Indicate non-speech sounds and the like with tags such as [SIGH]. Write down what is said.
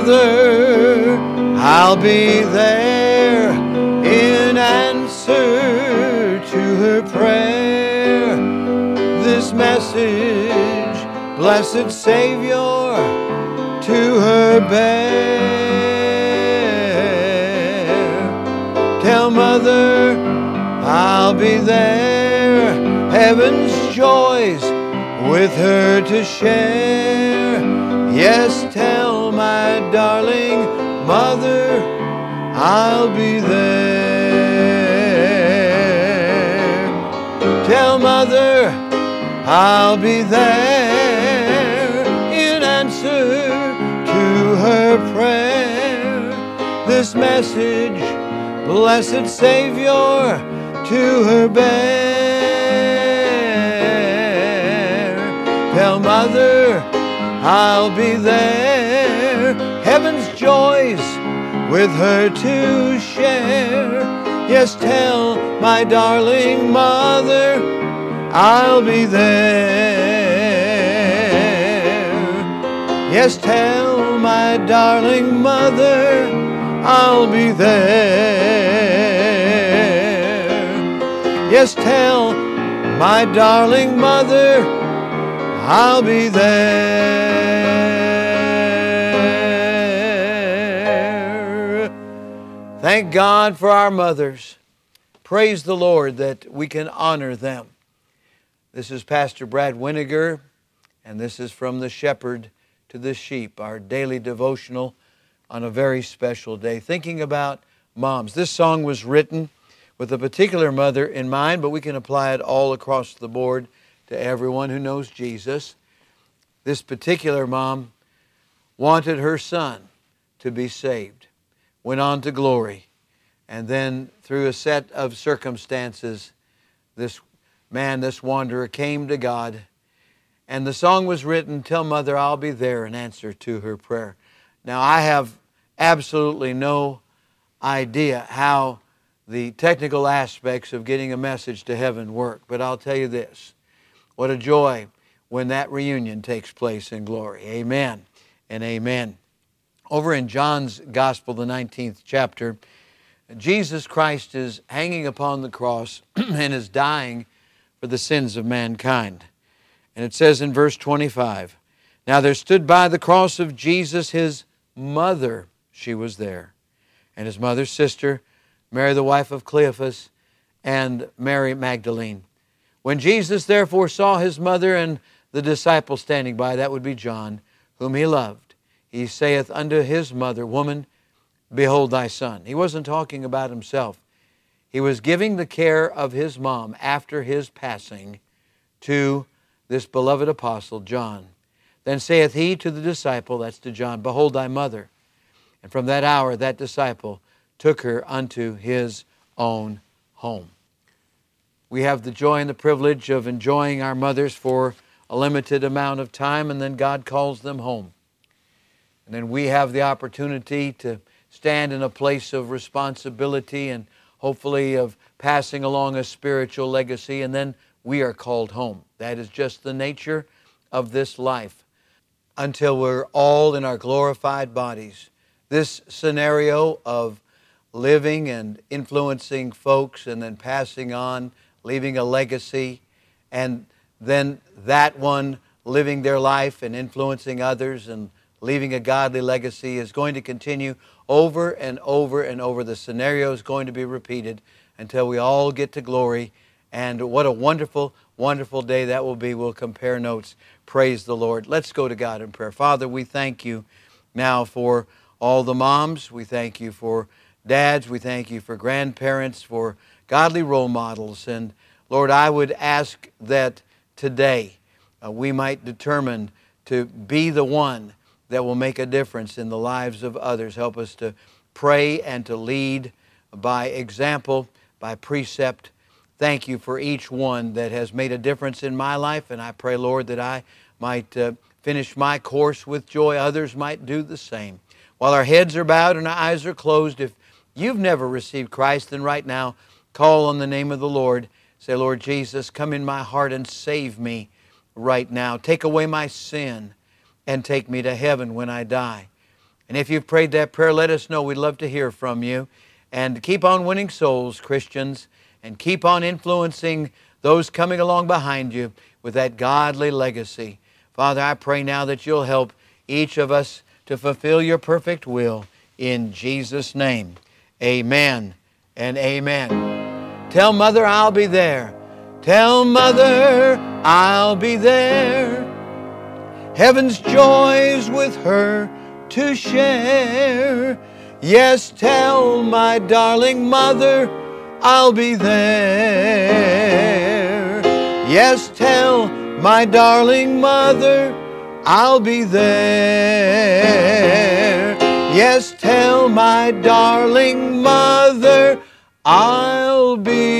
mother, I'll be there in answer to her prayer. This message, blessed Savior, to her bear. Tell mother, I'll be there, heaven's joys with her to share. Yes, tell my darling mother I'll be there. Tell mother I'll be there in answer to her prayer. This message, blessed Savior, to her bear. Tell mother I'll be there. Joys with her to share. Yes, tell my darling mother I'll be there. Yes, tell my darling mother I'll be there. Yes, tell my darling mother I'll be there. Thank God for our mothers. Praise the Lord that we can honor them. This is Pastor Brad Weniger, and this is from the shepherd to the sheep, our daily devotional on a very special day, thinking about moms. This song was written with a particular mother in mind, but we can apply it all across the board to everyone who knows Jesus. This particular mom wanted her son to be saved, went on to glory, and then through a set of circumstances, this man, this wanderer, came to God. And the song was written, Tell Mother I'll be there in answer to her prayer. Now, I have absolutely no idea how the technical aspects of getting a message to heaven work, but I'll tell you this what a joy when that reunion takes place in glory. Amen and amen. Over in John's Gospel, the 19th chapter, Jesus Christ is hanging upon the cross [CLEARS THROAT] and is dying for the sins of mankind. And it says in verse 25 Now there stood by the cross of Jesus his mother, she was there, and his mother's sister, Mary, the wife of Cleophas, and Mary Magdalene. When Jesus therefore saw his mother and the disciple standing by, that would be John, whom he loved, he saith unto his mother, Woman, behold thy son. He wasn't talking about himself. He was giving the care of his mom after his passing to this beloved apostle, John. Then saith he to the disciple, that's to John, Behold thy mother. And from that hour that disciple took her unto his own home. We have the joy and the privilege of enjoying our mothers for a limited amount of time, and then God calls them home. And then we have the opportunity to stand in a place of responsibility and hopefully of passing along a spiritual legacy, and then we are called home. That is just the nature of this life until we're all in our glorified bodies. This scenario of living and influencing folks and then passing on, leaving a legacy, and then that one living their life and influencing others and leaving a godly legacy is going to continue over and over and over. The scenario is going to be repeated until we all get to glory. And what a wonderful, wonderful day that will be. We'll compare notes. Praise the Lord. Let's go to God in prayer. Father, we thank you now for all the moms. We thank you for dads. We thank you for grandparents, for godly role models. And Lord, I would ask that today uh, we might determine to be the one that will make a difference in the lives of others. Help us to pray and to lead by example, by precept. Thank you for each one that has made a difference in my life, and I pray, Lord, that I might uh, finish my course with joy. Others might do the same. While our heads are bowed and our eyes are closed, if you've never received Christ, then right now call on the name of the Lord. Say, Lord Jesus, come in my heart and save me right now. Take away my sin and take me to heaven when I die. And if you've prayed that prayer, let us know. We'd love to hear from you. And keep on winning souls, Christians, and keep on influencing those coming along behind you with that godly legacy. Father, I pray now that you'll help each of us to fulfill your perfect will. In Jesus' name, amen and amen. Tell Mother I'll be there. Tell Mother I'll be there. Heaven's joys with her to share. Yes, tell my darling mother I'll be there. Yes, tell my darling mother I'll be there. Yes, tell my darling mother I'll be